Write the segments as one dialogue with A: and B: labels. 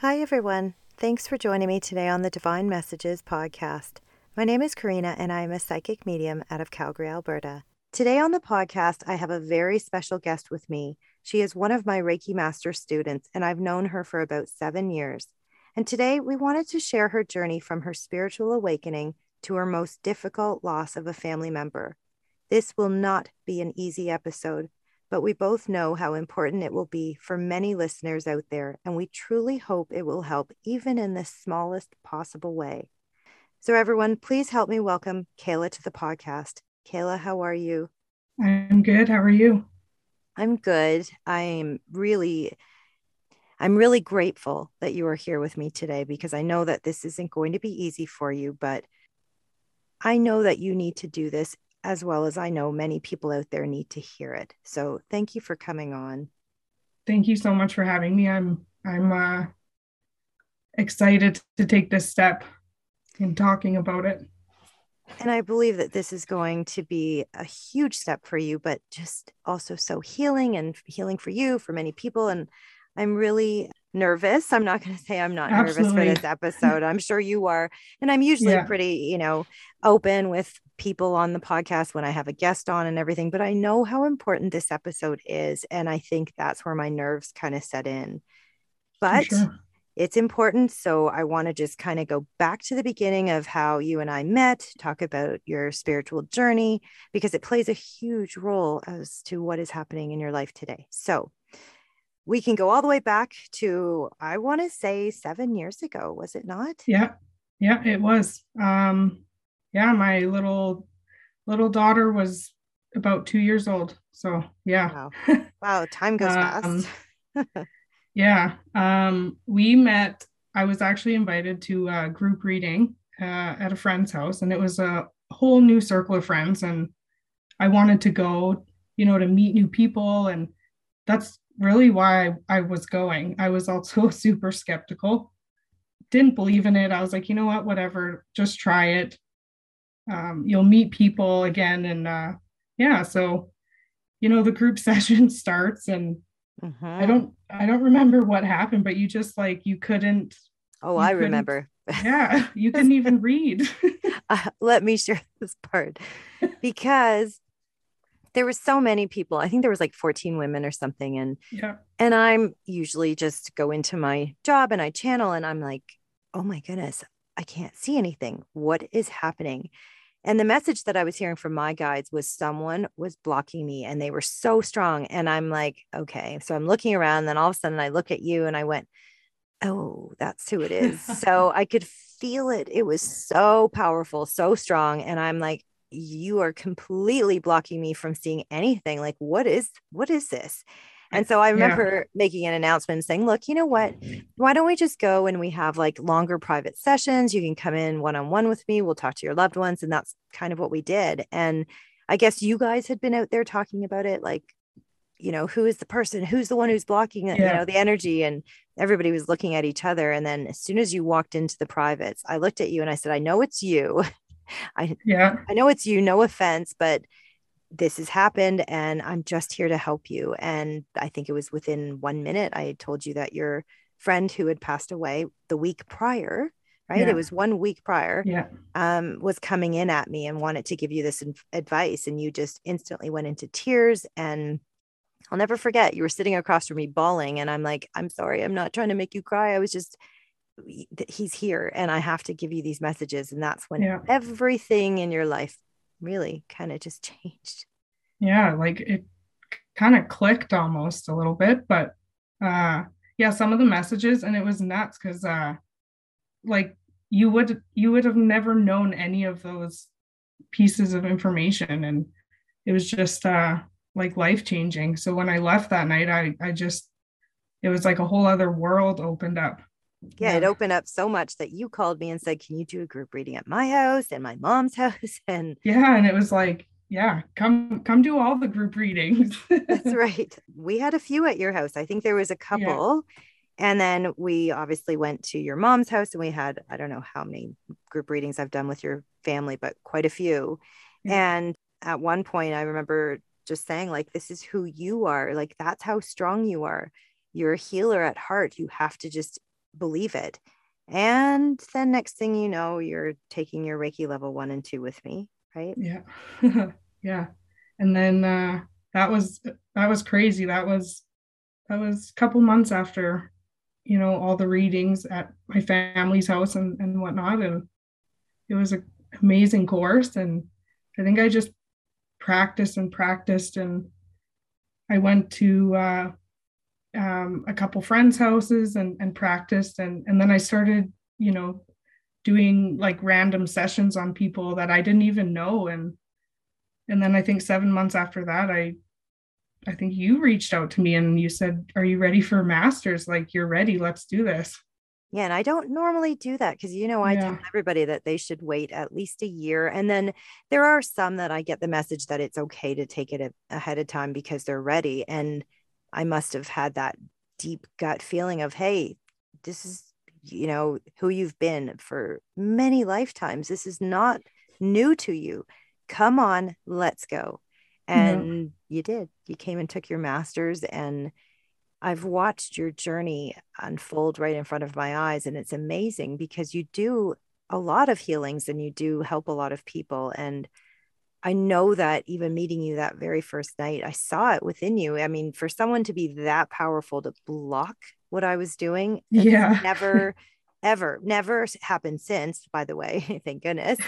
A: Hi, everyone. Thanks for joining me today on the Divine Messages podcast. My name is Karina, and I am a psychic medium out of Calgary, Alberta. Today on the podcast, I have a very special guest with me. She is one of my Reiki Master students, and I've known her for about seven years. And today, we wanted to share her journey from her spiritual awakening to her most difficult loss of a family member. This will not be an easy episode, but we both know how important it will be for many listeners out there, and we truly hope it will help even in the smallest possible way. So, everyone, please help me welcome Kayla to the podcast. Kayla, how are you?
B: I'm good. How are you?
A: I'm good. I'm really I'm really grateful that you are here with me today because I know that this isn't going to be easy for you, but I know that you need to do this as well as I know many people out there need to hear it. So thank you for coming on.
B: Thank you so much for having me. I'm I'm uh, excited to take this step in talking about it.
A: And I believe that this is going to be a huge step for you, but just also so healing and healing for you, for many people. And I'm really nervous. I'm not going to say I'm not Absolutely. nervous for this episode. I'm sure you are. And I'm usually yeah. pretty, you know, open with people on the podcast when I have a guest on and everything, but I know how important this episode is. And I think that's where my nerves kind of set in. But sure. it's important. So I want to just kind of go back to the beginning of how you and I met, talk about your spiritual journey, because it plays a huge role as to what is happening in your life today. So, we can go all the way back to i want to say seven years ago was it not?
B: Yeah. Yeah it was. Um yeah my little little daughter was about two years old so yeah.
A: Wow, wow time goes um,
B: fast. yeah um we met i was actually invited to a group reading uh, at a friend's house and it was a whole new circle of friends and i wanted to go you know to meet new people and that's really why I, was going. I was also super skeptical, didn't believe in it. I was like, you know what, whatever, just try it. Um, you'll meet people again. And uh, yeah, so, you know, the group session starts and mm-hmm. I don't, I don't remember what happened, but you just like, you couldn't.
A: Oh, you I remember.
B: yeah, you couldn't even read.
A: uh, let me share this part because there were so many people. I think there was like 14 women or something. And
B: yeah.
A: And I'm usually just go into my job and I channel and I'm like, oh my goodness, I can't see anything. What is happening? And the message that I was hearing from my guides was someone was blocking me and they were so strong. And I'm like, okay. So I'm looking around. And then all of a sudden I look at you and I went, oh, that's who it is. so I could feel it. It was so powerful, so strong. And I'm like, you are completely blocking me from seeing anything like what is what is this? And so i remember yeah. making an announcement saying look you know what? Mm-hmm. Why don't we just go and we have like longer private sessions? You can come in one-on-one with me. We'll talk to your loved ones. And that's kind of what we did. And i guess you guys had been out there talking about it like you know who is the person? Who's the one who's blocking yeah. you know the energy? And everybody was looking at each other. And then as soon as you walked into the privates i looked at you and i said i know it's you I
B: yeah.
A: I know it's you, no offense, but this has happened and I'm just here to help you. And I think it was within one minute I told you that your friend who had passed away the week prior, right? Yeah. It was one week prior,
B: yeah.
A: um, was coming in at me and wanted to give you this advice. And you just instantly went into tears. And I'll never forget, you were sitting across from me bawling. And I'm like, I'm sorry, I'm not trying to make you cry. I was just he's here and I have to give you these messages. And that's when yeah. everything in your life really kind of just changed.
B: Yeah, like it kind of clicked almost a little bit, but uh yeah, some of the messages and it was nuts because uh like you would you would have never known any of those pieces of information and it was just uh like life changing. So when I left that night, I I just it was like a whole other world opened up
A: yeah, yeah, it opened up so much that you called me and said, Can you do a group reading at my house and my mom's house? And
B: yeah, and it was like, yeah, come come do all the group readings.
A: That's right. We had a few at your house. I think there was a couple. Yeah. And then we obviously went to your mom's house and we had, I don't know how many group readings I've done with your family, but quite a few. Yeah. And at one point, I remember just saying, like, this is who you are. Like, that's how strong you are. You're a healer at heart. You have to just believe it. And then next thing you know, you're taking your Reiki level one and two with me, right?
B: Yeah. yeah. And then uh that was that was crazy. That was that was a couple months after, you know, all the readings at my family's house and, and whatnot. And it was an amazing course. And I think I just practiced and practiced and I went to uh um, a couple friends' houses and, and practiced. And, and then I started, you know, doing like random sessions on people that I didn't even know. And, and then I think seven months after that, I, I think you reached out to me and you said, are you ready for masters? Like you're ready. Let's do this.
A: Yeah, and I don't normally do that because you know I yeah. tell everybody that they should wait at least a year, and then there are some that I get the message that it's okay to take it a, ahead of time because they're ready, and I must have had that deep gut feeling of, hey, this is, you know, who you've been for many lifetimes. This is not new to you. Come on, let's go. Mm-hmm. And yeah. you did. You came and took your master's, and I've watched your journey unfold right in front of my eyes. And it's amazing because you do a lot of healings and you do help a lot of people. And I know that even meeting you that very first night, I saw it within you. I mean, for someone to be that powerful to block what I was doing,
B: yeah,
A: never, ever, never happened since. By the way, thank goodness.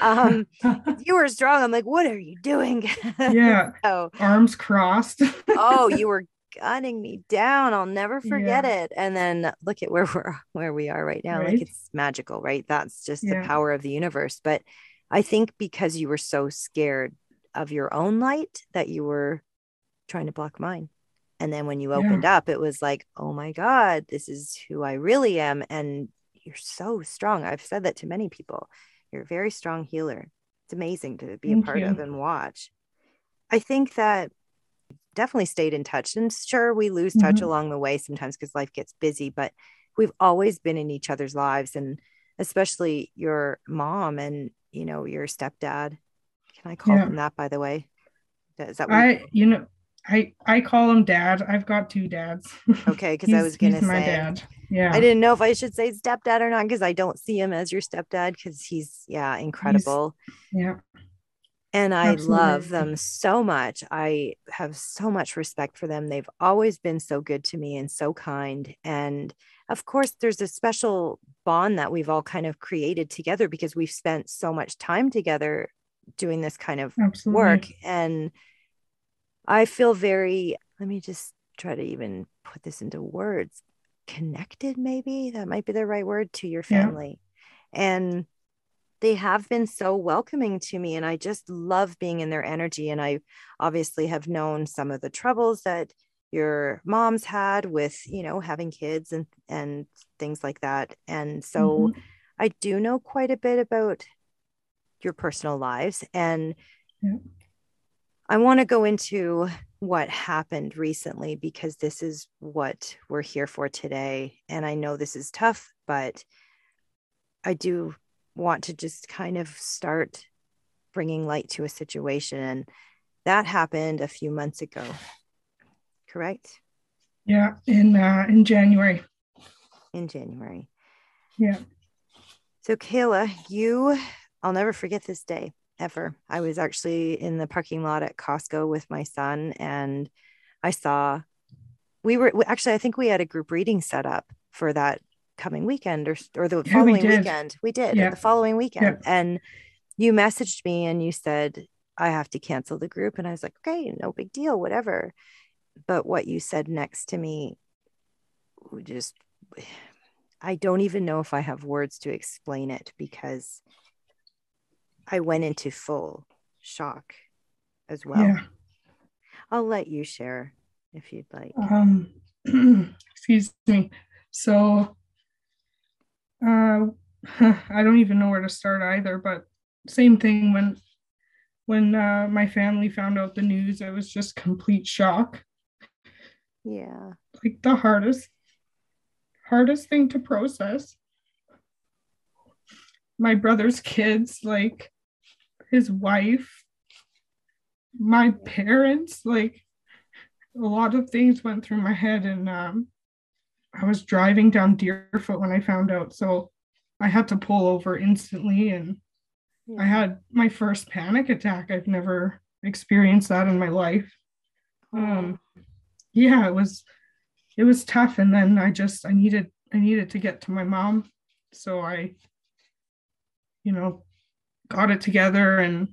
A: Um, you were strong. I'm like, what are you doing?
B: Yeah. so, arms crossed.
A: oh, you were gunning me down. I'll never forget yeah. it. And then look at where we're where we are right now. Right? Like it's magical, right? That's just yeah. the power of the universe. But I think because you were so scared of your own light that you were trying to block mine. And then when you opened yeah. up, it was like, oh my God, this is who I really am. And you're so strong. I've said that to many people. You're a very strong healer. It's amazing to be Thank a part you. of and watch. I think that definitely stayed in touch. And sure, we lose touch mm-hmm. along the way sometimes because life gets busy, but we've always been in each other's lives. And especially your mom and you know, your stepdad. Can I call yeah. him that, by the way?
B: Is that I, you know, I I call him dad. I've got two dads.
A: Okay, because I was gonna say my dad. Yeah. I didn't know if I should say stepdad or not because I don't see him as your stepdad because he's yeah incredible.
B: He's, yeah.
A: And I Absolutely. love them so much. I have so much respect for them. They've always been so good to me and so kind. And of course, there's a special bond that we've all kind of created together because we've spent so much time together doing this kind of Absolutely. work. And I feel very, let me just try to even put this into words connected, maybe that might be the right word to your family. Yeah. And they have been so welcoming to me and i just love being in their energy and i obviously have known some of the troubles that your mom's had with you know having kids and and things like that and so mm-hmm. i do know quite a bit about your personal lives and yeah. i want to go into what happened recently because this is what we're here for today and i know this is tough but i do want to just kind of start bringing light to a situation and that happened a few months ago correct?
B: Yeah, in uh, in January.
A: In January.
B: Yeah.
A: So Kayla, you, I'll never forget this day ever. I was actually in the parking lot at Costco with my son, and I saw we were actually I think we had a group reading set up for that coming weekend or or the yeah, following we weekend. We did yeah. the following weekend, yeah. and you messaged me and you said I have to cancel the group, and I was like, okay, no big deal, whatever but what you said next to me just I don't even know if I have words to explain it because I went into full shock as well. Yeah. I'll let you share if you'd like.
B: Um, excuse me. So uh, I don't even know where to start either, but same thing when when uh, my family found out the news, it was just complete shock.
A: Yeah.
B: Like the hardest, hardest thing to process. My brother's kids, like his wife, my parents, like a lot of things went through my head and um I was driving down Deerfoot when I found out. So I had to pull over instantly and yeah. I had my first panic attack. I've never experienced that in my life. Um yeah, it was it was tough and then I just I needed I needed to get to my mom. So I you know got it together and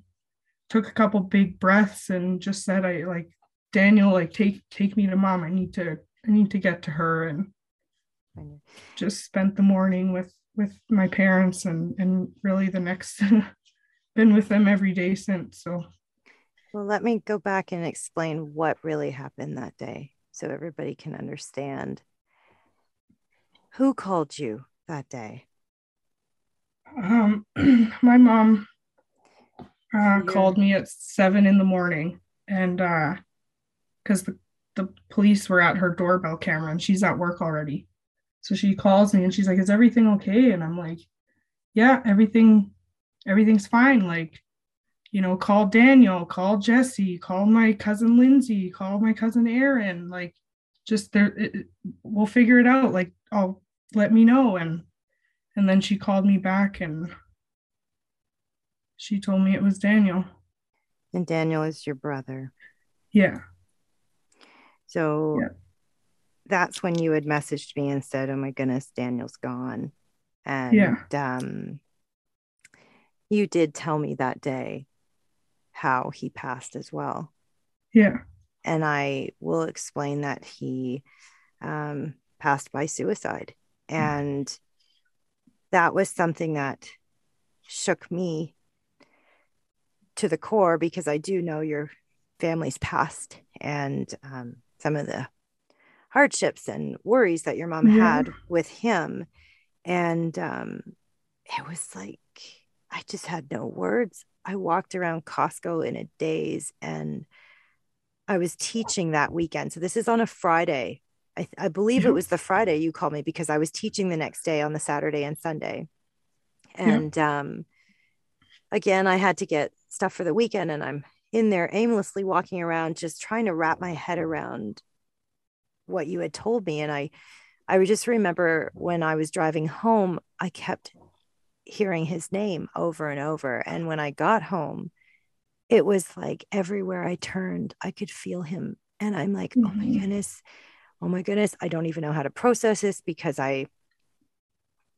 B: took a couple big breaths and just said I like Daniel like take take me to mom. I need to I need to get to her and just spent the morning with with my parents and and really the next been with them every day since so
A: well let me go back and explain what really happened that day so everybody can understand who called you that day
B: um my mom uh, called me at seven in the morning and uh because the the police were at her doorbell camera and she's at work already so she calls me and she's like, Is everything okay? And I'm like, Yeah, everything, everything's fine. Like, you know, call Daniel, call Jesse, call my cousin Lindsay, call my cousin Aaron. Like, just there, it, we'll figure it out. Like, I'll let me know. And and then she called me back and she told me it was Daniel.
A: And Daniel is your brother.
B: Yeah.
A: So yeah that's when you had messaged me and said, "Oh my goodness, Daniel's gone," and yeah. um, you did tell me that day how he passed as well.
B: Yeah,
A: and I will explain that he um, passed by suicide, and that was something that shook me to the core because I do know your family's past and um, some of the hardships and worries that your mom yeah. had with him. And um, it was like, I just had no words. I walked around Costco in a daze and I was teaching that weekend. So this is on a Friday. I, I believe it was the Friday you called me because I was teaching the next day on the Saturday and Sunday. And yeah. um, again, I had to get stuff for the weekend and I'm in there aimlessly walking around, just trying to wrap my head around what you had told me and i i just remember when i was driving home i kept hearing his name over and over. And when i got home it was like everywhere i turned i could feel him. And i'm like mm-hmm. oh my mm-hmm. goodness. Oh my goodness. I don't even know how to process this because i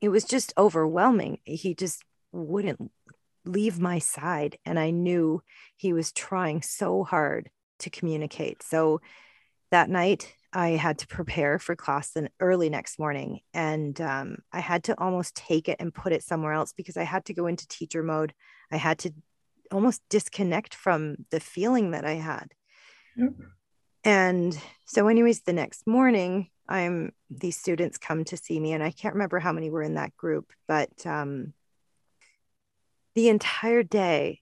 A: it was just overwhelming. He just wouldn't leave my side. And i knew he was trying so hard to communicate. So that night I had to prepare for class the early next morning, and um, I had to almost take it and put it somewhere else because I had to go into teacher mode. I had to almost disconnect from the feeling that I had. Yep. And so, anyways, the next morning, I'm these students come to see me, and I can't remember how many were in that group, but um, the entire day,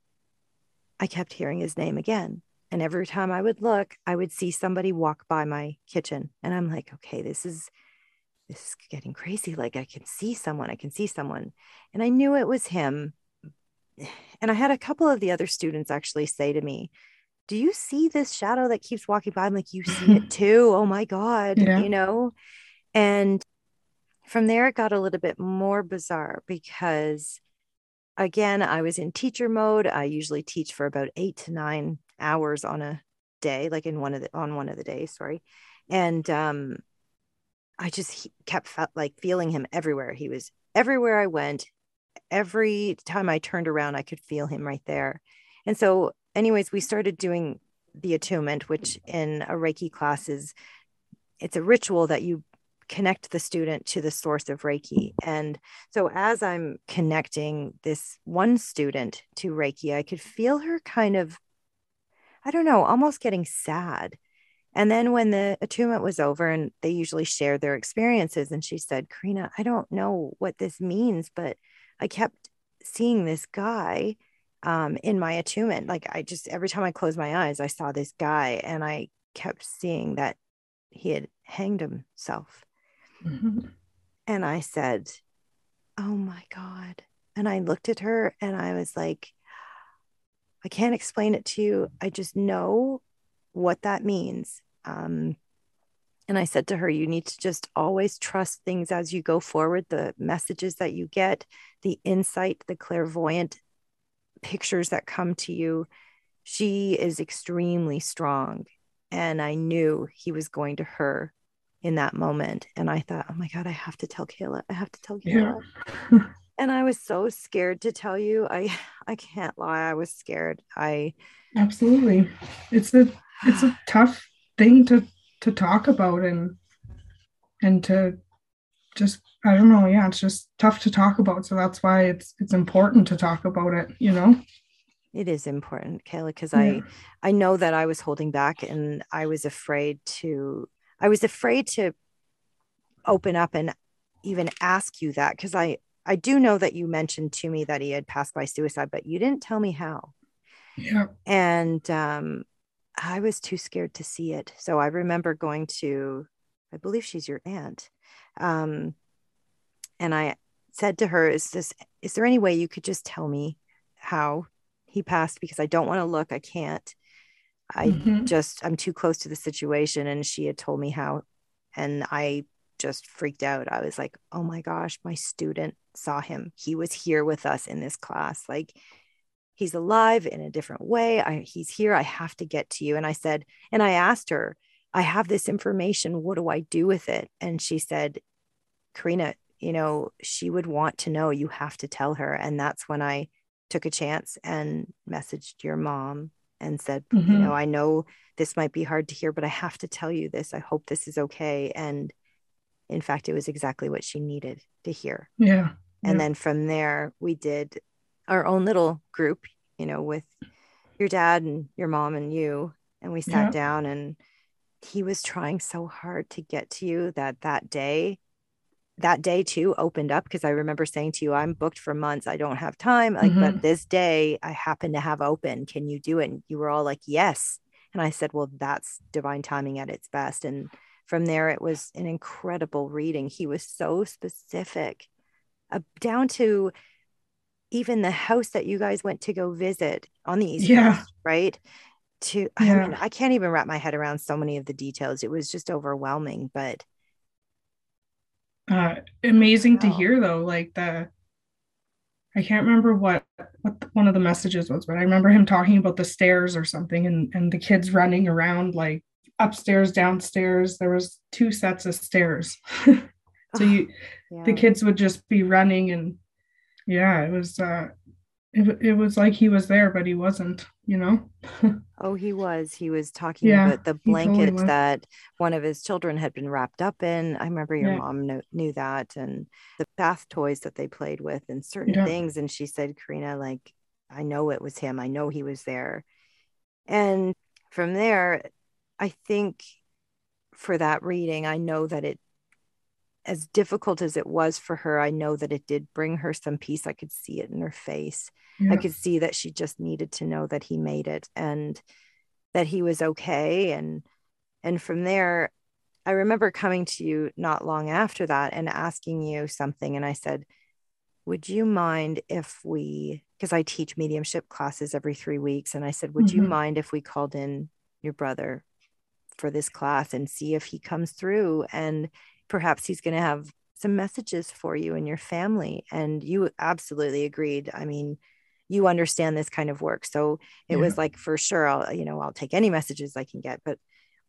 A: I kept hearing his name again and every time I would look, I would see somebody walk by my kitchen. And I'm like, okay, this is this is getting crazy. Like I can see someone, I can see someone. And I knew it was him. And I had a couple of the other students actually say to me, Do you see this shadow that keeps walking by? I'm like, You see it too. Oh my God, yeah. you know? And from there, it got a little bit more bizarre because again, I was in teacher mode. I usually teach for about eight to nine hours on a day, like in one of the on one of the days, sorry. And um I just kept felt like feeling him everywhere. He was everywhere I went. Every time I turned around, I could feel him right there. And so, anyways, we started doing the attunement, which in a Reiki class is it's a ritual that you connect the student to the source of Reiki. And so as I'm connecting this one student to Reiki, I could feel her kind of I don't know, almost getting sad. And then when the attunement was over and they usually share their experiences, and she said, Karina, I don't know what this means, but I kept seeing this guy um, in my attunement. Like I just, every time I closed my eyes, I saw this guy and I kept seeing that he had hanged himself. Mm-hmm. And I said, Oh my God. And I looked at her and I was like, I can't explain it to you. I just know what that means. Um, And I said to her, you need to just always trust things as you go forward, the messages that you get, the insight, the clairvoyant pictures that come to you. She is extremely strong. And I knew he was going to her in that moment. And I thought, oh my God, I have to tell Kayla. I have to tell Kayla. Yeah. and I was so scared to tell you. I I can't lie. I was scared. I
B: absolutely. It's a it's a tough thing to to talk about and and to just I don't know, yeah, it's just tough to talk about. So that's why it's it's important to talk about it, you know.
A: It is important, Kayla, because yeah. I I know that I was holding back and I was afraid to I was afraid to open up and even ask you that because I I do know that you mentioned to me that he had passed by suicide, but you didn't tell me how.
B: Yeah.
A: And um, I was too scared to see it. So I remember going to, I believe she's your aunt. Um, and I said to her, Is this, is there any way you could just tell me how he passed? Because I don't want to look. I can't. I mm-hmm. just, I'm too close to the situation. And she had told me how. And I just freaked out. I was like, oh my gosh, my student saw him. He was here with us in this class. Like, he's alive in a different way. I, he's here. I have to get to you. And I said, and I asked her, I have this information. What do I do with it? And she said, Karina, you know, she would want to know. You have to tell her. And that's when I took a chance and messaged your mom and said, mm-hmm. you know, I know this might be hard to hear, but I have to tell you this. I hope this is okay. And in fact, it was exactly what she needed to hear.
B: Yeah.
A: And
B: yeah.
A: then from there, we did our own little group, you know, with your dad and your mom and you. And we sat yeah. down and he was trying so hard to get to you that that day, that day too opened up because I remember saying to you, I'm booked for months. I don't have time. Like, mm-hmm. but this day I happen to have open. Can you do it? And you were all like, yes. And I said, well, that's divine timing at its best. And from there, it was an incredible reading. He was so specific, uh, down to even the house that you guys went to go visit on the East yeah. Coast, right? To, yeah. I mean, I can't even wrap my head around so many of the details. It was just overwhelming, but.
B: Uh, amazing wow. to hear though, like the, I can't remember what what one of the messages was, but I remember him talking about the stairs or something, and and the kids running around like upstairs, downstairs. There was two sets of stairs. so you yeah. the kids would just be running and yeah, it was uh it, it was like he was there, but he wasn't, you know.
A: oh, he was. He was talking yeah, about the blanket totally that one of his children had been wrapped up in. I remember your yeah. mom knew, knew that, and the bath toys that they played with, and certain yeah. things. And she said, Karina, like, I know it was him. I know he was there. And from there, I think for that reading, I know that it, as difficult as it was for her, I know that it did bring her some peace. I could see it in her face. Yeah. I could see that she just needed to know that he made it and that he was okay. And and from there, I remember coming to you not long after that and asking you something. And I said, Would you mind if we, because I teach mediumship classes every three weeks, and I said, Would mm-hmm. you mind if we called in your brother for this class and see if he comes through and perhaps he's going to have some messages for you and your family and you absolutely agreed i mean you understand this kind of work so it yeah. was like for sure i'll you know i'll take any messages i can get but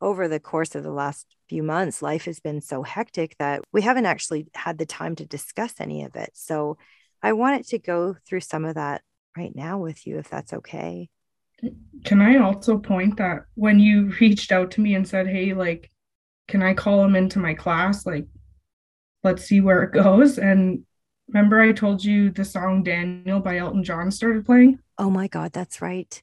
A: over the course of the last few months life has been so hectic that we haven't actually had the time to discuss any of it so i wanted to go through some of that right now with you if that's okay
B: can I also point that when you reached out to me and said, hey, like, can I call him into my class? Like, let's see where it goes. And remember, I told you the song Daniel by Elton John started playing?
A: Oh my God, that's right.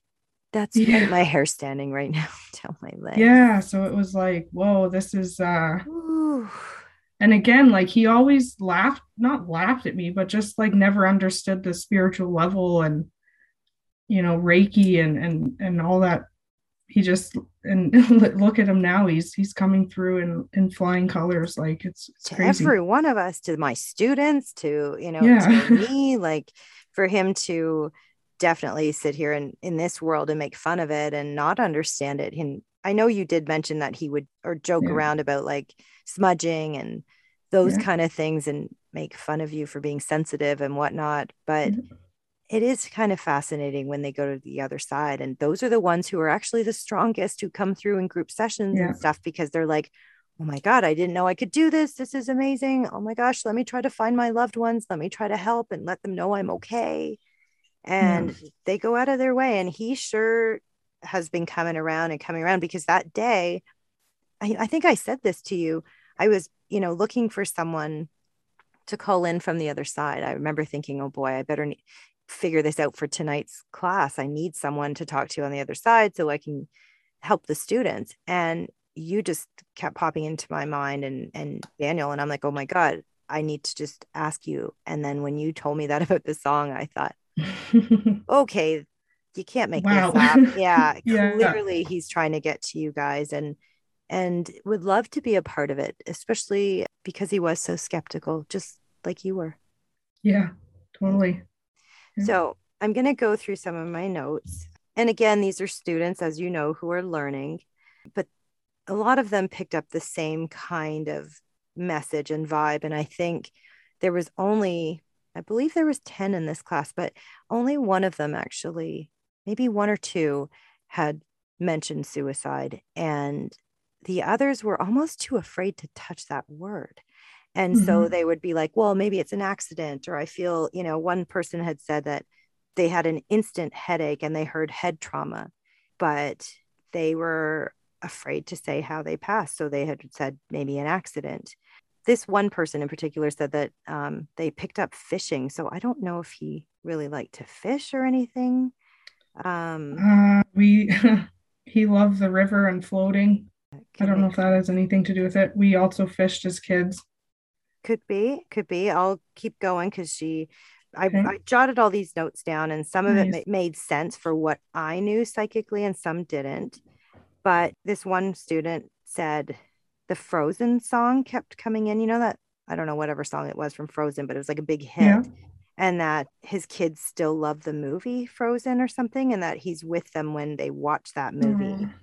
A: That's yeah. my hair standing right now down my leg.
B: Yeah. So it was like, whoa, this is uh Ooh. and again, like he always laughed, not laughed at me, but just like never understood the spiritual level and you know reiki and and and all that he just and look at him now he's he's coming through in in flying colors like it's, it's
A: to
B: crazy.
A: every one of us to my students to you know yeah. to me like for him to definitely sit here in in this world and make fun of it and not understand it and I know you did mention that he would or joke yeah. around about like smudging and those yeah. kind of things and make fun of you for being sensitive and whatnot. But mm-hmm. It is kind of fascinating when they go to the other side. And those are the ones who are actually the strongest who come through in group sessions yeah. and stuff because they're like, oh my God, I didn't know I could do this. This is amazing. Oh my gosh, let me try to find my loved ones. Let me try to help and let them know I'm okay. And yeah. they go out of their way. And he sure has been coming around and coming around because that day, I, I think I said this to you. I was, you know, looking for someone to call in from the other side. I remember thinking, oh boy, I better figure this out for tonight's class. I need someone to talk to on the other side so I can help the students. And you just kept popping into my mind and and Daniel and I'm like, "Oh my god, I need to just ask you." And then when you told me that about the song, I thought, "Okay, you can't make wow. this up." Yeah, yeah, clearly he's trying to get to you guys and and would love to be a part of it, especially because he was so skeptical just like you were.
B: Yeah, totally.
A: Yeah. So, I'm going to go through some of my notes. And again, these are students, as you know, who are learning, but a lot of them picked up the same kind of message and vibe and i think there was only i believe there was 10 in this class but only one of them actually maybe one or two had mentioned suicide and the others were almost too afraid to touch that word and mm-hmm. so they would be like well maybe it's an accident or i feel you know one person had said that they had an instant headache and they heard head trauma but they were afraid to say how they passed. So they had said maybe an accident. This one person in particular said that um, they picked up fishing. So I don't know if he really liked to fish or anything.
B: Um, uh, we he loved the river and floating. I don't know if that has anything to do with it. We also fished as kids.
A: Could be, could be. I'll keep going because she I, okay. I, jotted all these notes down and some of nice. it made sense for what I knew psychically and some didn't. But this one student said the Frozen song kept coming in. You know that I don't know whatever song it was from Frozen, but it was like a big hit. Yeah. And that his kids still love the movie Frozen or something, and that he's with them when they watch that movie. Mm.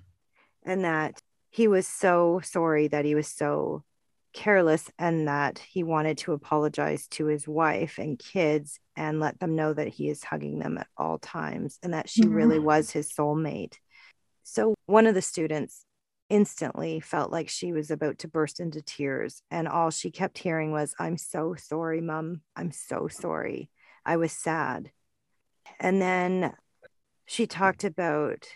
A: And that he was so sorry that he was so careless and that he wanted to apologize to his wife and kids and let them know that he is hugging them at all times and that she mm-hmm. really was his soulmate. So one of the students instantly felt like she was about to burst into tears. And all she kept hearing was, I'm so sorry, mom. I'm so sorry. I was sad. And then she talked about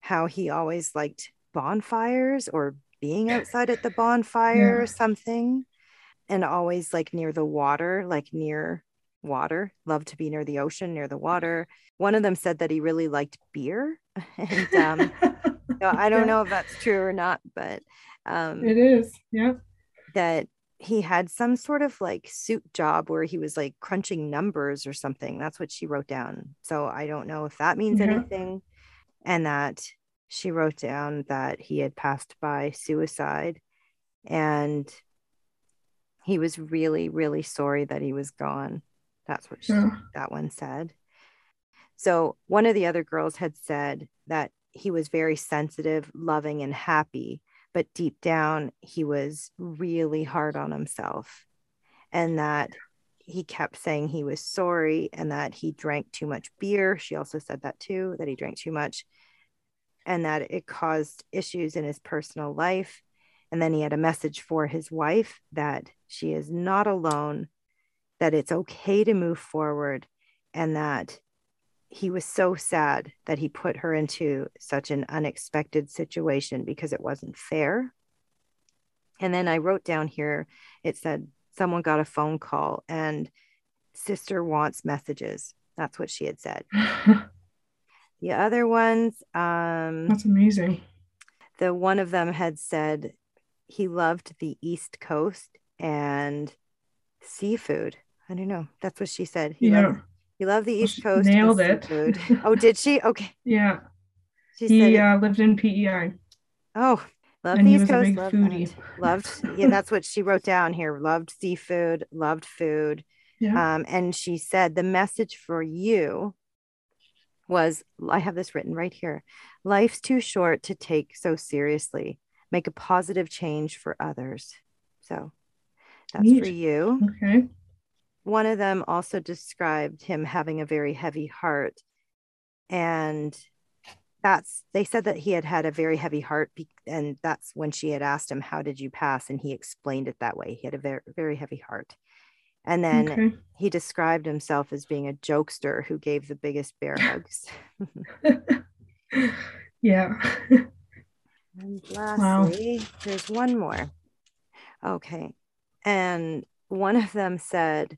A: how he always liked bonfires or being outside at the bonfire yeah. or something, and always like near the water, like near water, love to be near the ocean, near the water. One of them said that he really liked beer and um, I don't yeah. know if that's true or not, but
B: um, it is. Yeah.
A: That he had some sort of like suit job where he was like crunching numbers or something. That's what she wrote down. So I don't know if that means yeah. anything. And that she wrote down that he had passed by suicide and he was really, really sorry that he was gone. That's what she, yeah. that one said. So one of the other girls had said that he was very sensitive, loving, and happy, but deep down, he was really hard on himself. And that he kept saying he was sorry and that he drank too much beer. She also said that too, that he drank too much and that it caused issues in his personal life. And then he had a message for his wife that she is not alone, that it's okay to move forward, and that he was so sad that he put her into such an unexpected situation because it wasn't fair. And then I wrote down here, it said, someone got a phone call and sister wants messages. That's what she had said. the other ones, um,
B: that's amazing.
A: The one of them had said he loved the East Coast and seafood. I don't know. That's what she said. Yeah. He
B: yeah.
A: loved you love the East Coast.
B: Nailed it.
A: Food. oh, did she? Okay.
B: Yeah. She he said, uh, lived in PEI.
A: Oh, love the East Coast. Loved, foodie. loved. Yeah, that's what she wrote down here. Loved seafood. Loved food. Yeah. Um, and she said the message for you was I have this written right here. Life's too short to take so seriously. Make a positive change for others. So that's Neat. for you.
B: Okay.
A: One of them also described him having a very heavy heart. And that's, they said that he had had a very heavy heart. And that's when she had asked him, How did you pass? And he explained it that way. He had a very, very heavy heart. And then okay. he described himself as being a jokester who gave the biggest bear hugs.
B: yeah.
A: and lastly, wow. there's one more. Okay. And one of them said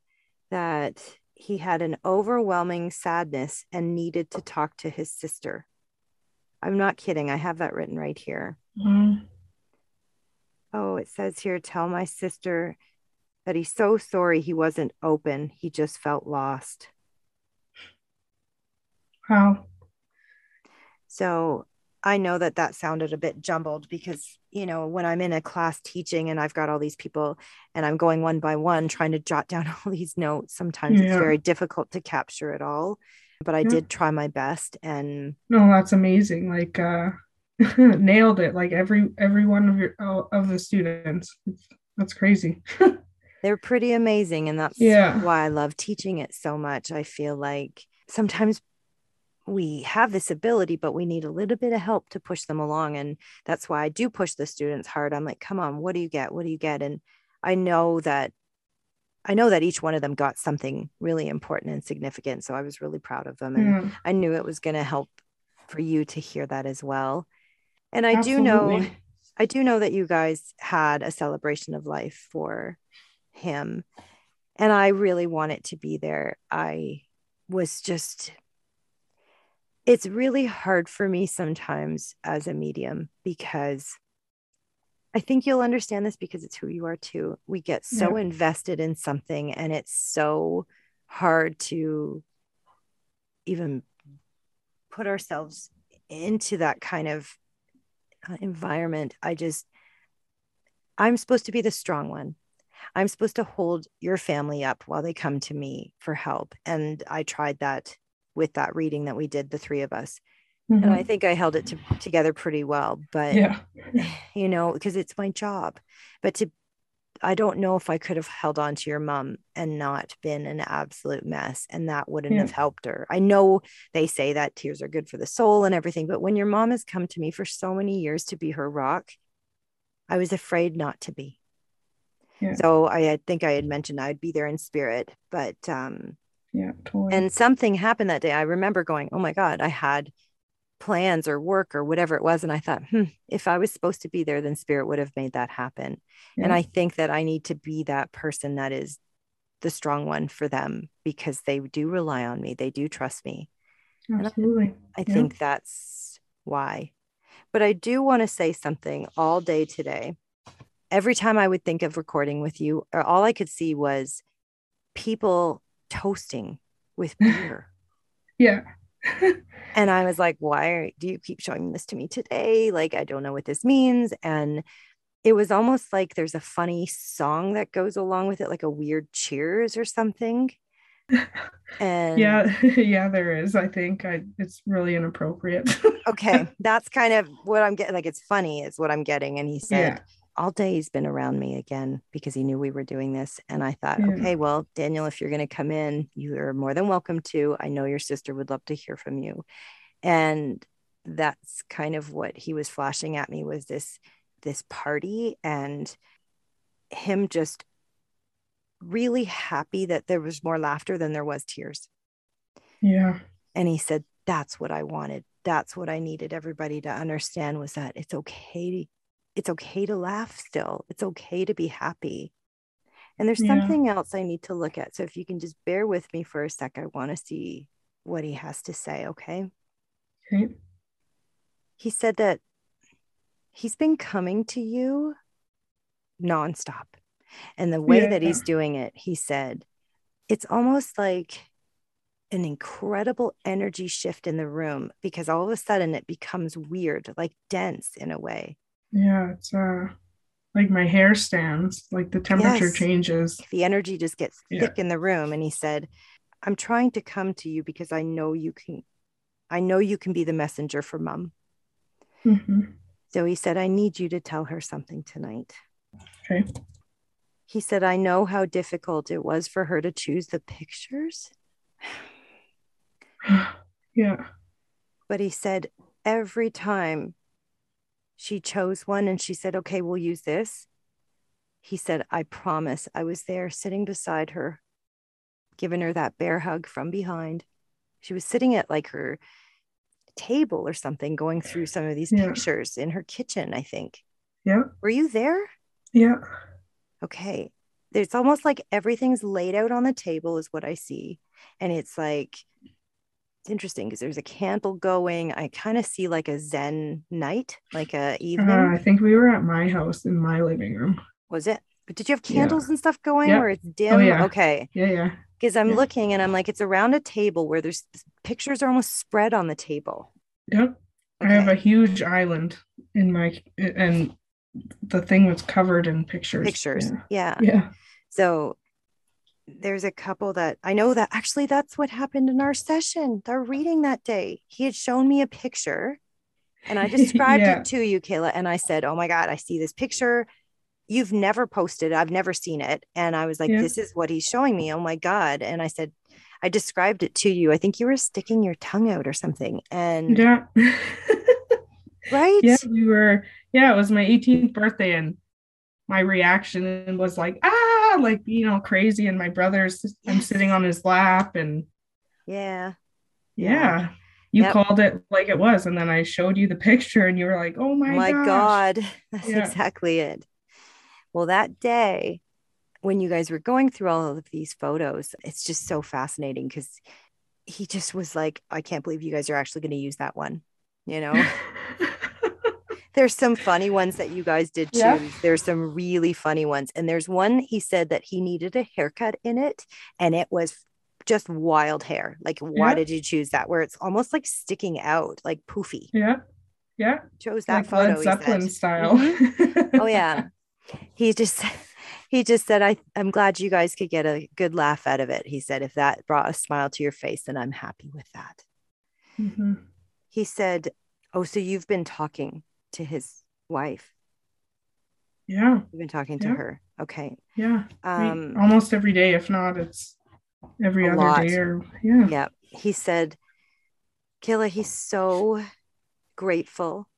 A: that he had an overwhelming sadness and needed to talk to his sister. I'm not kidding. I have that written right here. Mm. Oh, it says here tell my sister that he's so sorry he wasn't open. He just felt lost.
B: Wow.
A: So I know that that sounded a bit jumbled because, you know, when I'm in a class teaching and I've got all these people and I'm going one by one trying to jot down all these notes, sometimes yeah. it's very difficult to capture it all. But I yeah. did try my best and
B: No, that's amazing. Like uh nailed it like every every one of your of the students. That's crazy.
A: they're pretty amazing and that's yeah. why I love teaching it so much. I feel like sometimes we have this ability but we need a little bit of help to push them along and that's why I do push the students hard. I'm like, "Come on, what do you get? What do you get?" And I know that I know that each one of them got something really important and significant, so I was really proud of them and yeah. I knew it was going to help for you to hear that as well. And I Absolutely. do know I do know that you guys had a celebration of life for him. And I really want it to be there. I was just, it's really hard for me sometimes as a medium because I think you'll understand this because it's who you are too. We get so yeah. invested in something and it's so hard to even put ourselves into that kind of uh, environment. I just, I'm supposed to be the strong one. I'm supposed to hold your family up while they come to me for help. And I tried that with that reading that we did, the three of us. Mm-hmm. And I mm-hmm. think I held it to, together pretty well. But, yeah. you know, because it's my job. But to, I don't know if I could have held on to your mom and not been an absolute mess. And that wouldn't yeah. have helped her. I know they say that tears are good for the soul and everything. But when your mom has come to me for so many years to be her rock, I was afraid not to be. So I, I think I had mentioned I'd be there in spirit, but um,
B: yeah, totally.
A: And something happened that day. I remember going, "Oh my God!" I had plans or work or whatever it was, and I thought, hmm, if I was supposed to be there, then spirit would have made that happen. Yeah. And I think that I need to be that person that is the strong one for them because they do rely on me. They do trust me.
B: Absolutely.
A: I, I yeah. think that's why. But I do want to say something all day today every time I would think of recording with you, uh, all I could see was people toasting with beer.
B: yeah.
A: and I was like, why do you keep showing this to me today? Like, I don't know what this means. And it was almost like there's a funny song that goes along with it, like a weird cheers or something.
B: And yeah, yeah, there is. I think I, it's really inappropriate.
A: okay. That's kind of what I'm getting. Like, it's funny, is what I'm getting. And he said, yeah all day he's been around me again because he knew we were doing this. And I thought, yeah. okay, well, Daniel, if you're going to come in, you are more than welcome to. I know your sister would love to hear from you. And that's kind of what he was flashing at me was this this party and him just really happy that there was more laughter than there was tears.
B: Yeah.
A: And he said, that's what I wanted. That's what I needed everybody to understand was that it's okay it's okay to laugh still. It's okay to be happy. And there's yeah. something else I need to look at. So if you can just bear with me for a sec, I want to see what he has to say. Okay.
B: Okay.
A: He said that he's been coming to you nonstop. And the way yeah. that he's doing it, he said, it's almost like an incredible energy shift in the room because all of a sudden it becomes weird, like dense in a way.
B: Yeah, it's uh like my hair stands, like the temperature yes. changes.
A: The energy just gets yeah. thick in the room. And he said, I'm trying to come to you because I know you can I know you can be the messenger for mom.
B: Mm-hmm.
A: So he said, I need you to tell her something tonight.
B: Okay.
A: He said, I know how difficult it was for her to choose the pictures.
B: yeah.
A: But he said, every time she chose one and she said, okay, we'll use this. He said, I promise I was there sitting beside her, giving her that bear hug from behind. She was sitting at like her table or something, going through some of these yeah. pictures in her kitchen, I think.
B: Yeah.
A: Were you there?
B: Yeah.
A: Okay. It's almost like everything's laid out on the table, is what I see. And it's like, it's interesting because there's a candle going. I kind of see like a Zen night, like a evening. Uh,
B: I think we were at my house in my living room.
A: Was it? But did you have candles yeah. and stuff going or it's oh, dim? Oh,
B: yeah.
A: Okay.
B: Yeah, yeah.
A: Because I'm
B: yeah.
A: looking and I'm like, it's around a table where there's pictures are almost spread on the table.
B: Yep. Okay. I have a huge island in my and the thing was covered in pictures.
A: Pictures. Yeah.
B: Yeah. yeah.
A: So there's a couple that I know that actually that's what happened in our session, our reading that day. He had shown me a picture and I described yeah. it to you, Kayla. And I said, Oh my God, I see this picture. You've never posted, I've never seen it. And I was like, yeah. This is what he's showing me. Oh my God. And I said, I described it to you. I think you were sticking your tongue out or something. And
B: yeah.
A: right?
B: Yeah, we were, yeah, it was my 18th birthday. And my reaction was like, ah, Ah, like, you know, crazy. And my brother's, yes. I'm sitting on his lap and
A: yeah.
B: Yeah. yeah. You yep. called it like it was. And then I showed you the picture and you were like, oh my,
A: my
B: gosh.
A: God. That's yeah. exactly it. Well, that day, when you guys were going through all of these photos, it's just so fascinating because he just was like, I can't believe you guys are actually going to use that one. You know, there's some funny ones that you guys did too. Yeah. There's some really funny ones. And there's one he said that he needed a haircut in it, and it was just wild hair. Like, why yeah. did you choose that? Where it's almost like sticking out, like poofy.
B: Yeah. Yeah.
A: Chose that like photo.
B: Led Zeppelin style.
A: Mm-hmm. oh, yeah. He just he just said, I, I'm glad you guys could get a good laugh out of it. He said, if that brought a smile to your face, then I'm happy with that.
B: Mm-hmm.
A: He said, Oh, so you've been talking to his wife?
B: Yeah.
A: You've been talking to
B: yeah.
A: her. Okay.
B: Yeah. Um, almost every day. If not, it's every other lot. day or yeah.
A: Yeah. He said, Kayla, he's so grateful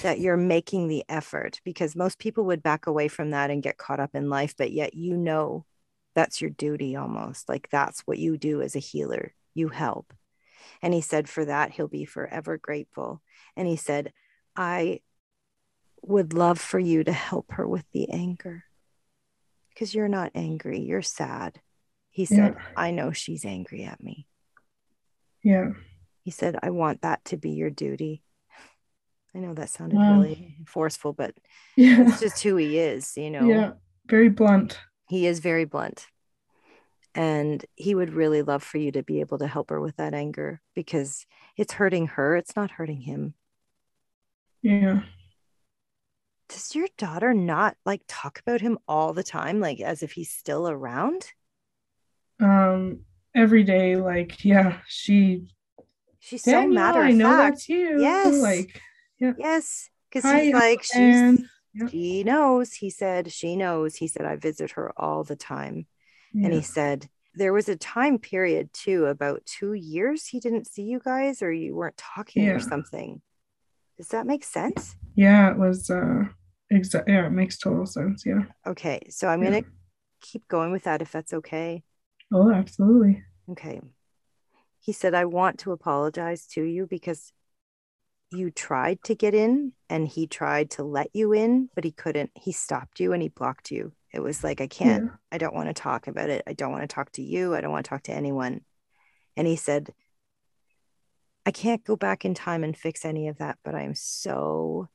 A: that you're making the effort because most people would back away from that and get caught up in life but yet you know that's your duty almost like that's what you do as a healer you help and he said for that he'll be forever grateful and he said i would love for you to help her with the anger because you're not angry you're sad he said yeah. i know she's angry at me
B: yeah
A: he said i want that to be your duty I know that sounded wow. really forceful, but yeah. it's just who he is, you know.
B: Yeah, very blunt.
A: He is very blunt. And he would really love for you to be able to help her with that anger because it's hurting her, it's not hurting him.
B: Yeah.
A: Does your daughter not like talk about him all the time, like as if he's still around?
B: Um, every day, like, yeah, she
A: she's so matter
B: I know
A: fact.
B: that's you.
A: Yes.
B: Like yeah.
A: Yes. Because he's like, she's, yeah. she knows. He said, she knows. He said, I visit her all the time. Yeah. And he said, there was a time period too, about two years he didn't see you guys or you weren't talking or something. Does that make sense?
B: Yeah, it was uh exact yeah, it makes total sense. Yeah.
A: Okay. So I'm gonna keep going with that if that's okay.
B: Oh, absolutely.
A: Okay. He said, I want to apologize to you because you tried to get in and he tried to let you in, but he couldn't. He stopped you and he blocked you. It was like, I can't, yeah. I don't want to talk about it. I don't want to talk to you. I don't want to talk to anyone. And he said, I can't go back in time and fix any of that, but I'm so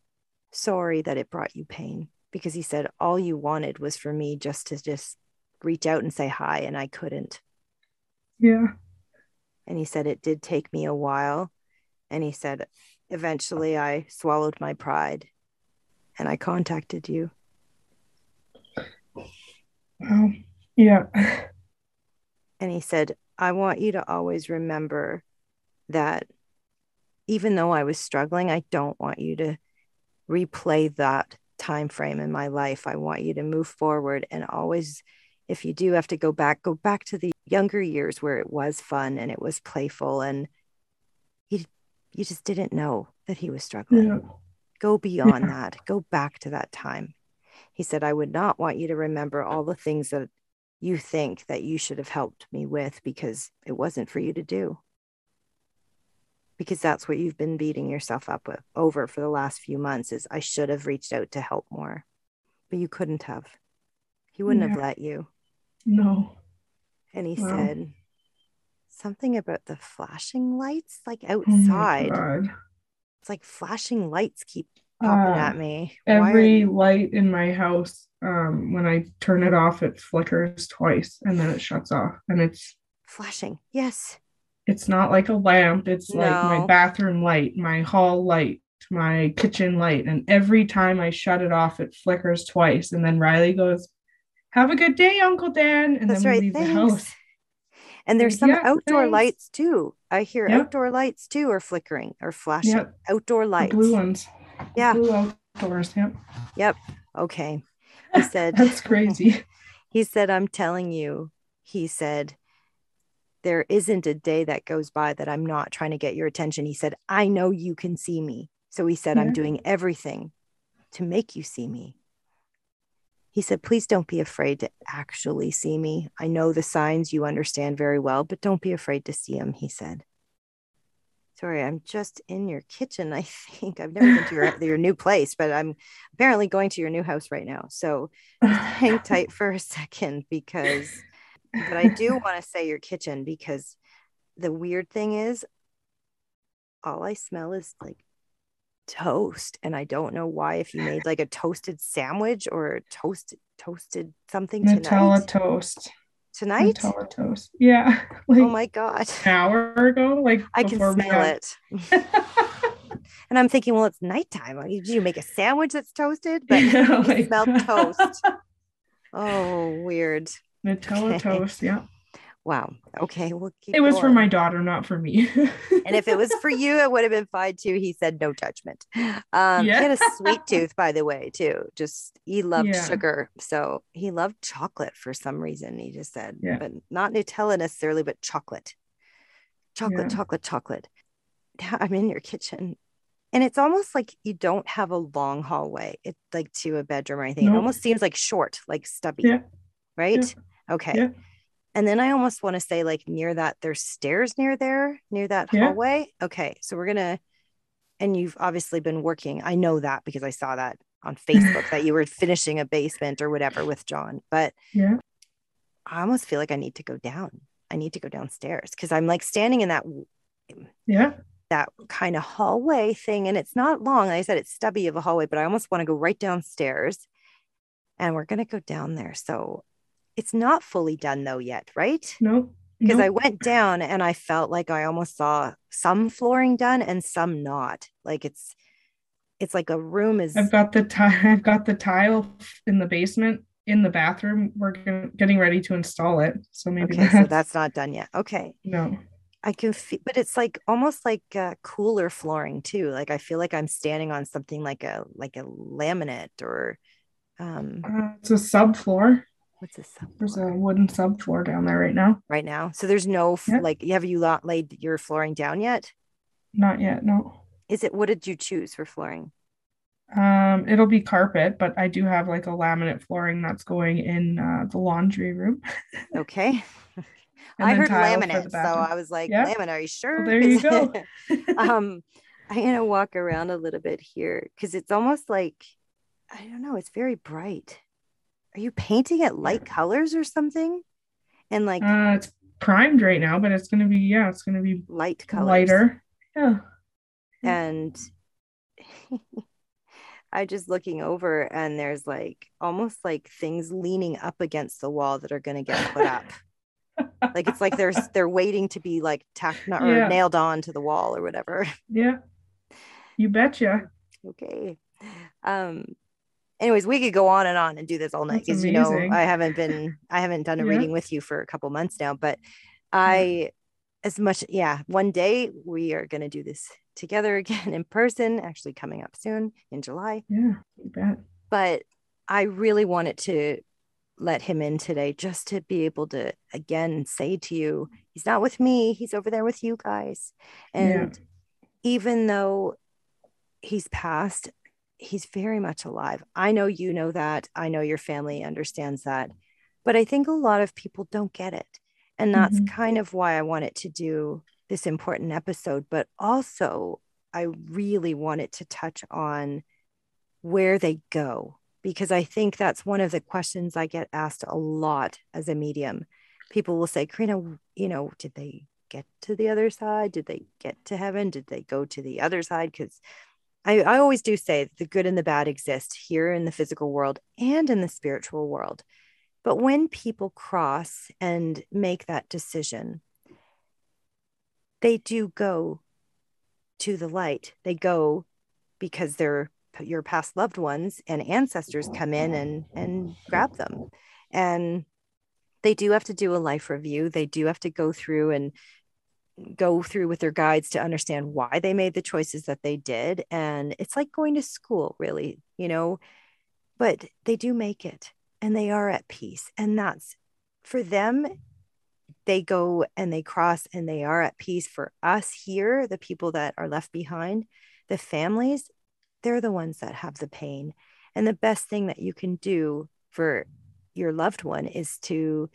A: sorry that it brought you pain because he said all you wanted was for me just to just reach out and say hi and I couldn't.
B: Yeah.
A: And he said it did take me a while and he said eventually I swallowed my pride and I contacted you.
B: Well, yeah.
A: And he said, I want you to always remember that even though I was struggling, I don't want you to replay that time frame in my life. I want you to move forward and always if you do have to go back, go back to the younger years where it was fun and it was playful and you you just didn't know that he was struggling. Yeah. Go beyond yeah. that. Go back to that time. He said, I would not want you to remember all the things that you think that you should have helped me with because it wasn't for you to do. Because that's what you've been beating yourself up with, over for the last few months is I should have reached out to help more. But you couldn't have. He wouldn't yeah. have let you.
B: No.
A: And he wow. said something about the flashing lights like oh outside. Oh it's like flashing lights keep popping uh, at me.
B: Every light in my house, um, when I turn it off, it flickers twice and then it shuts off. And it's
A: flashing. Yes.
B: It's not like a lamp, it's no. like my bathroom light, my hall light, my kitchen light. And every time I shut it off, it flickers twice. And then Riley goes, have a good day, Uncle Dan. And
A: That's then we right. leave Thanks. the house. And there's some yeah, outdoor thanks. lights too. I hear yep. outdoor lights too are flickering or flashing. Yep. Outdoor lights.
B: The blue ones.
A: Yeah.
B: Blue outdoors. Yep.
A: Yep. Okay. He said
B: That's crazy.
A: he said, I'm telling you, he said, there isn't a day that goes by that I'm not trying to get your attention. He said, I know you can see me. So he said, yeah. I'm mm-hmm. doing everything to make you see me. He said, Please don't be afraid to actually see me. I know the signs you understand very well, but don't be afraid to see them, he said. Sorry, I'm just in your kitchen. I think I've never been to your, your new place, but I'm apparently going to your new house right now. So hang tight for a second because, but I do want to say your kitchen because the weird thing is, all I smell is like toast and i don't know why if you made like a toasted sandwich or toasted toasted something
B: nutella
A: tonight.
B: toast.
A: Tonight?
B: Nutella toast. Yeah oh
A: like oh my god.
B: an hour ago like
A: i can smell got... it. And i'm thinking well it's nighttime. Did you make a sandwich that's toasted? But yeah, like... smell toast. Oh weird
B: nutella toast yeah
A: Wow. Okay. Well,
B: it was going. for my daughter, not for me.
A: and if it was for you, it would have been fine too. He said no judgment. Um, yeah. He had a sweet tooth, by the way, too. Just he loved yeah. sugar, so he loved chocolate for some reason. He just said, yeah. but not Nutella necessarily, but chocolate, chocolate, chocolate, chocolate. I'm in your kitchen, and it's almost like you don't have a long hallway. It's like to a bedroom or anything. Nope. It almost seems like short, like stubby. Yeah. Right. Okay and then I almost want to say, like, near that, there's stairs near there, near that yeah. hallway. Okay. So we're going to, and you've obviously been working. I know that because I saw that on Facebook that you were finishing a basement or whatever with John. But
B: yeah,
A: I almost feel like I need to go down. I need to go downstairs because I'm like standing in that,
B: yeah,
A: that kind of hallway thing. And it's not long. Like I said, it's stubby of a hallway, but I almost want to go right downstairs and we're going to go down there. So it's not fully done though yet, right?
B: No.
A: Because I went down and I felt like I almost saw some flooring done and some not. Like it's it's like a room is
B: I've got the tile I've got the tile in the basement in the bathroom. We're getting ready to install it. So maybe
A: okay, that's... so that's not done yet. Okay.
B: No.
A: I can feel, but it's like almost like uh, cooler flooring too. Like I feel like I'm standing on something like a like a laminate or um
B: uh, it's a subfloor.
A: What's this?
B: There's a wooden subfloor down there right now.
A: Right now. So there's no yep. like have you lot laid your flooring down yet?
B: Not yet, no.
A: Is it what did you choose for flooring?
B: Um, it'll be carpet, but I do have like a laminate flooring that's going in uh, the laundry room.
A: okay. I heard laminate, so I was like, laminate, are you sure?
B: Well, there you go.
A: um, I'm gonna walk around a little bit here because it's almost like I don't know, it's very bright are you painting it light colors or something? And like
B: uh it's primed right now, but it's gonna be yeah, it's gonna be
A: light colors.
B: Lighter. Yeah.
A: And I just looking over and there's like almost like things leaning up against the wall that are gonna get put up. like it's like they're they're waiting to be like tacked or yeah. nailed on to the wall or whatever.
B: Yeah. You betcha.
A: Okay. Um anyways, we could go on and on and do this all night because you know I haven't been I haven't done a yeah. reading with you for a couple months now, but I as much yeah, one day we are gonna do this together again in person, actually coming up soon in July.
B: Yeah, you bet.
A: But I really wanted to let him in today just to be able to again say to you, he's not with me, he's over there with you guys. And yeah. even though he's passed, he's very much alive. I know you know that. I know your family understands that. But I think a lot of people don't get it. And that's mm-hmm. kind of why I wanted to do this important episode. But also, I really wanted to touch on where they go, because I think that's one of the questions I get asked a lot as a medium. People will say, Karina, you know, did they get to the other side? Did they get to heaven? Did they go to the other side? Because I, I always do say the good and the bad exist here in the physical world and in the spiritual world. But when people cross and make that decision, they do go to the light. They go because they're your past loved ones and ancestors come in and and grab them. And they do have to do a life review. They do have to go through and go through with their guides to understand why they made the choices that they did. And it's like going to school, really, you know, but they do make it and they are at peace. And that's for them, they go and they cross and they are at peace. For us here, the people that are left behind, the families, they're the ones that have the pain. And the best thing that you can do for your loved one is to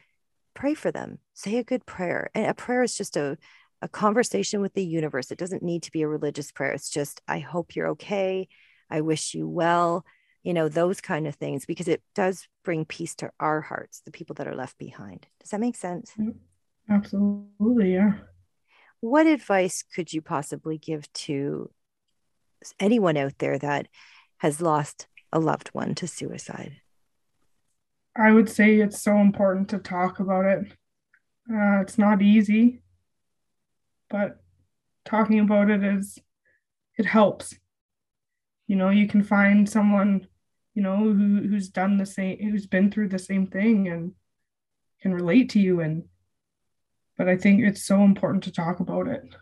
A: pray for them say a good prayer and a prayer is just a a conversation with the universe. It doesn't need to be a religious prayer. It's just, I hope you're okay. I wish you well, you know, those kind of things, because it does bring peace to our hearts, the people that are left behind. Does that make sense?
B: Absolutely. Yeah.
A: What advice could you possibly give to anyone out there that has lost a loved one to suicide?
B: I would say it's so important to talk about it. Uh, it's not easy but talking about it is it helps. You know you can find someone you know who who's done the same who's been through the same thing and can relate to you. And but i think it's so important to talk about it.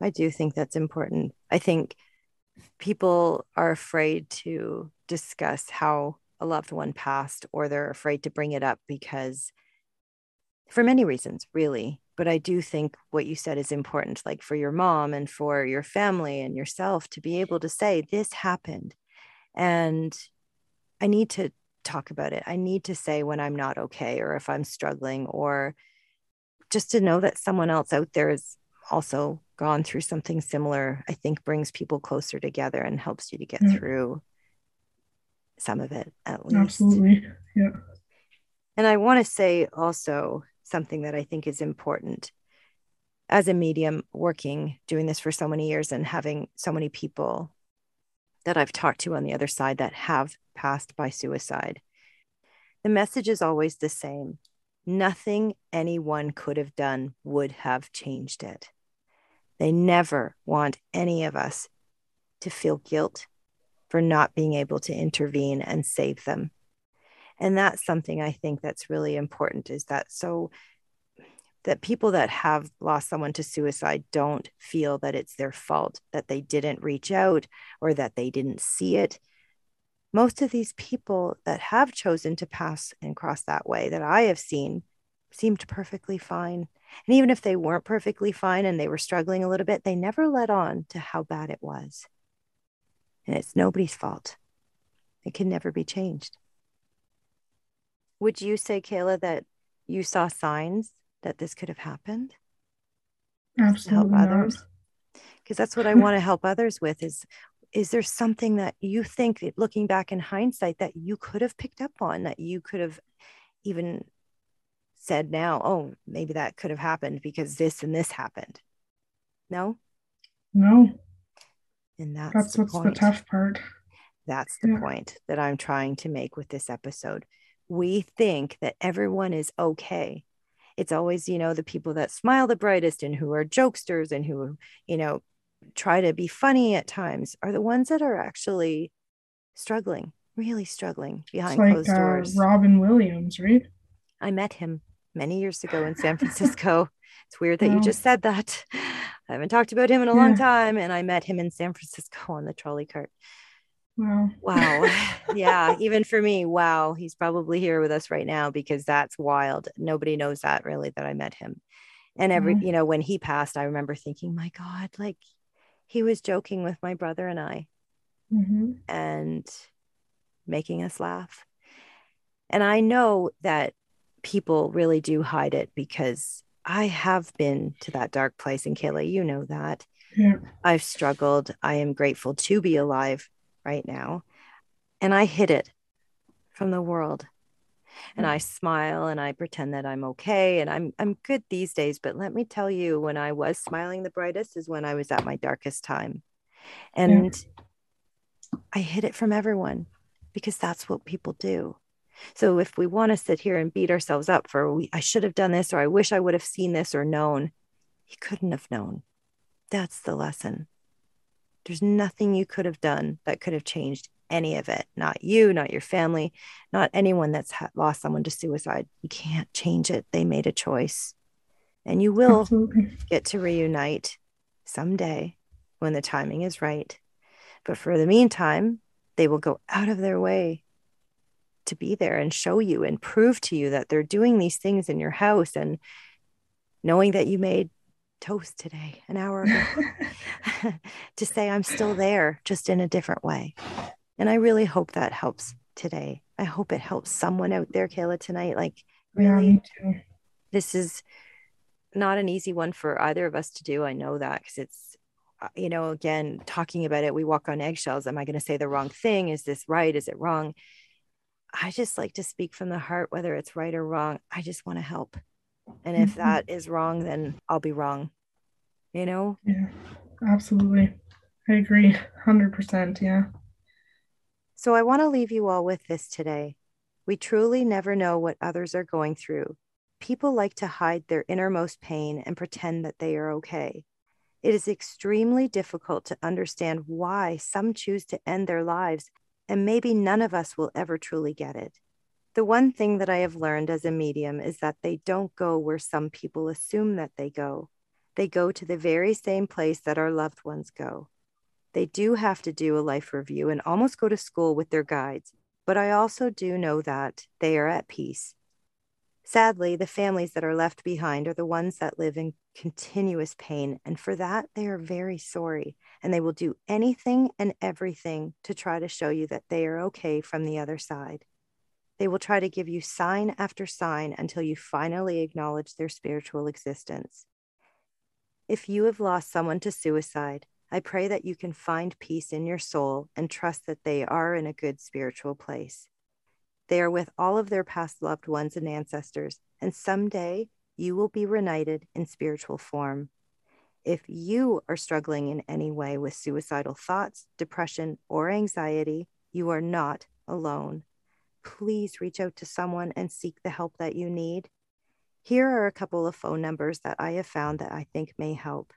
A: I do think that's important. I think people are afraid to discuss how a loved one passed or they're afraid to bring it up because for many reasons really but I do think what you said is important, like for your mom and for your family and yourself to be able to say, This happened. And I need to talk about it. I need to say when I'm not okay or if I'm struggling, or just to know that someone else out there has also gone through something similar, I think brings people closer together and helps you to get yeah. through some of it at least.
B: Absolutely. Yeah.
A: And I want to say also, something that I think is important as a medium working doing this for so many years and having so many people that I've talked to on the other side that have passed by suicide. The message is always the same. Nothing anyone could have done would have changed it. They never want any of us to feel guilt for not being able to intervene and save them and that's something i think that's really important is that so that people that have lost someone to suicide don't feel that it's their fault that they didn't reach out or that they didn't see it. Most of these people that have chosen to pass and cross that way that i have seen seemed perfectly fine. And even if they weren't perfectly fine and they were struggling a little bit they never let on to how bad it was. And it's nobody's fault. It can never be changed would you say, Kayla, that you saw signs that this could have happened?
B: Absolutely.
A: help others? Because that's what I want to help others with is is there something that you think looking back in hindsight that you could have picked up on that you could have even said now, oh, maybe that could have happened because this and this happened? No?
B: No.
A: And that's,
B: that's
A: the
B: what's
A: point.
B: the tough part.
A: That's the yeah. point that I'm trying to make with this episode we think that everyone is okay. It's always, you know, the people that smile the brightest and who are jokesters and who, you know, try to be funny at times are the ones that are actually struggling, really struggling behind like, closed uh, doors.
B: Robin Williams, right?
A: I met him many years ago in San Francisco. it's weird that you just said that. I haven't talked about him in a yeah. long time. And I met him in San Francisco on the trolley cart.
B: Wow.
A: Wow. yeah. Even for me, wow. He's probably here with us right now because that's wild. Nobody knows that really that I met him. And every, mm-hmm. you know, when he passed, I remember thinking, my God, like he was joking with my brother and I mm-hmm. and making us laugh. And I know that people really do hide it because I have been to that dark place. And Kayla, you know that. Yeah. I've struggled. I am grateful to be alive right now. And I hid it from the world. And I hmm. smile and I pretend that I'm okay and I'm I'm good these days, but let me tell you when I was smiling the brightest is when I was at my darkest time. And yeah. I hid it from everyone because that's what people do. So if we want to sit here and beat ourselves up for we, I should have done this or I wish I would have seen this or known, he couldn't have known. That's the lesson. There's nothing you could have done that could have changed any of it. Not you, not your family, not anyone that's ha- lost someone to suicide. You can't change it. They made a choice. And you will Absolutely. get to reunite someday when the timing is right. But for the meantime, they will go out of their way to be there and show you and prove to you that they're doing these things in your house and knowing that you made toast today an hour ago. To say i'm still there just in a different way. And i really hope that helps today. I hope it helps someone out there kayla tonight. Like really yeah, this is not an easy one for either of us to do i know that because it's uh, you know again talking about it we walk on eggshells. Am i going to say the wrong thing? Is this right? Is it wrong? I just like to speak from the heart, whether it's right or wrong. I just want to help. And if mm-hmm. that is wrong, then I'll be wrong. You know?
B: Yeah, absolutely. I agree 100%. Yeah.
A: So I want to leave you all with this today. We truly never know what others are going through. People like to hide their innermost pain and pretend that they are okay. It is extremely difficult to understand why some choose to end their lives and maybe none of us will ever truly get it. The one thing that I have learned as a medium is that they don't go where some people assume that they go. They go to the very same place that our loved ones go. They do have to do a life review and almost go to school with their guides, but I also do know that they are at peace. Sadly, the families that are left behind are the ones that live in continuous pain, and for that, they are very sorry and they will do anything and everything to try to show you that they are okay from the other side. They will try to give you sign after sign until you finally acknowledge their spiritual existence. If you have lost someone to suicide, I pray that you can find peace in your soul and trust that they are in a good spiritual place. They are with all of their past loved ones and ancestors, and someday you will be reunited in spiritual form. If you are struggling in any way with suicidal thoughts, depression, or anxiety, you are not alone. Please reach out to someone and seek the help that you need. Here are a couple of phone numbers that I have found that I think may help.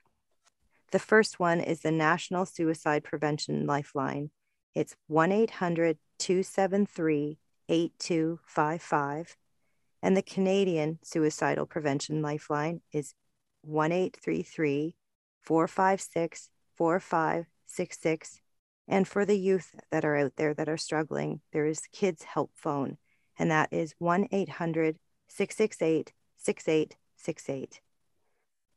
A: The first one is the National Suicide Prevention Lifeline. It's 1 800 273 8255. And the Canadian Suicidal Prevention Lifeline is 1833 456 4566. And for the youth that are out there that are struggling, there is Kids Help Phone, and that is 1 800 668 6868.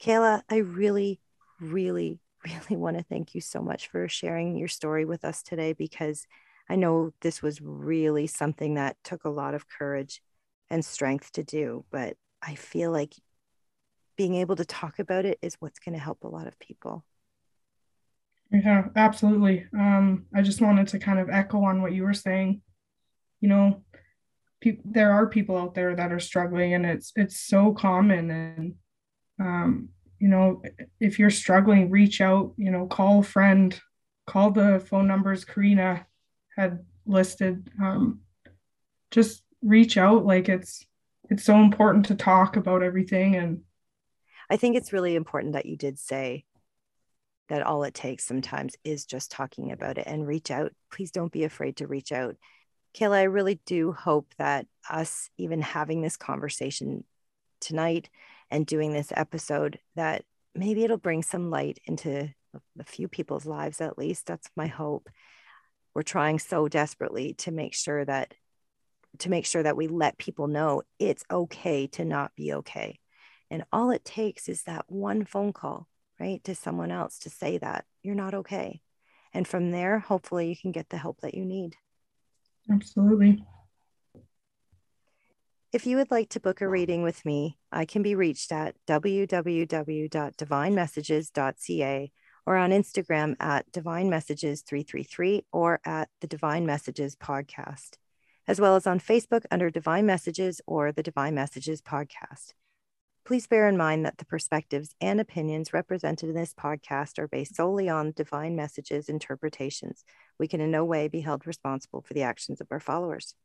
A: Kayla, I really, really, really want to thank you so much for sharing your story with us today because I know this was really something that took a lot of courage and strength to do, but I feel like being able to talk about it is what's going to help a lot of people.
B: Yeah, absolutely. Um, I just wanted to kind of echo on what you were saying. You know, pe- there are people out there that are struggling, and it's it's so common. And um, you know, if you're struggling, reach out. You know, call a friend, call the phone numbers Karina had listed. Um, just reach out. Like it's it's so important to talk about everything and
A: I think it's really important that you did say that all it takes sometimes is just talking about it and reach out. Please don't be afraid to reach out. Kayla, I really do hope that us even having this conversation tonight and doing this episode, that maybe it'll bring some light into a few people's lives at least. That's my hope. We're trying so desperately to make sure that to make sure that we let people know it's okay to not be okay. And all it takes is that one phone call, right, to someone else to say that you're not okay. And from there, hopefully, you can get the help that you need.
B: Absolutely.
A: If you would like to book a reading with me, I can be reached at www.divinemessages.ca or on Instagram at Divine Messages 333 or at the Divine Messages Podcast, as well as on Facebook under Divine Messages or the Divine Messages Podcast. Please bear in mind that the perspectives and opinions represented in this podcast are based solely on Divine Messages interpretations. We can in no way be held responsible for the actions of our followers.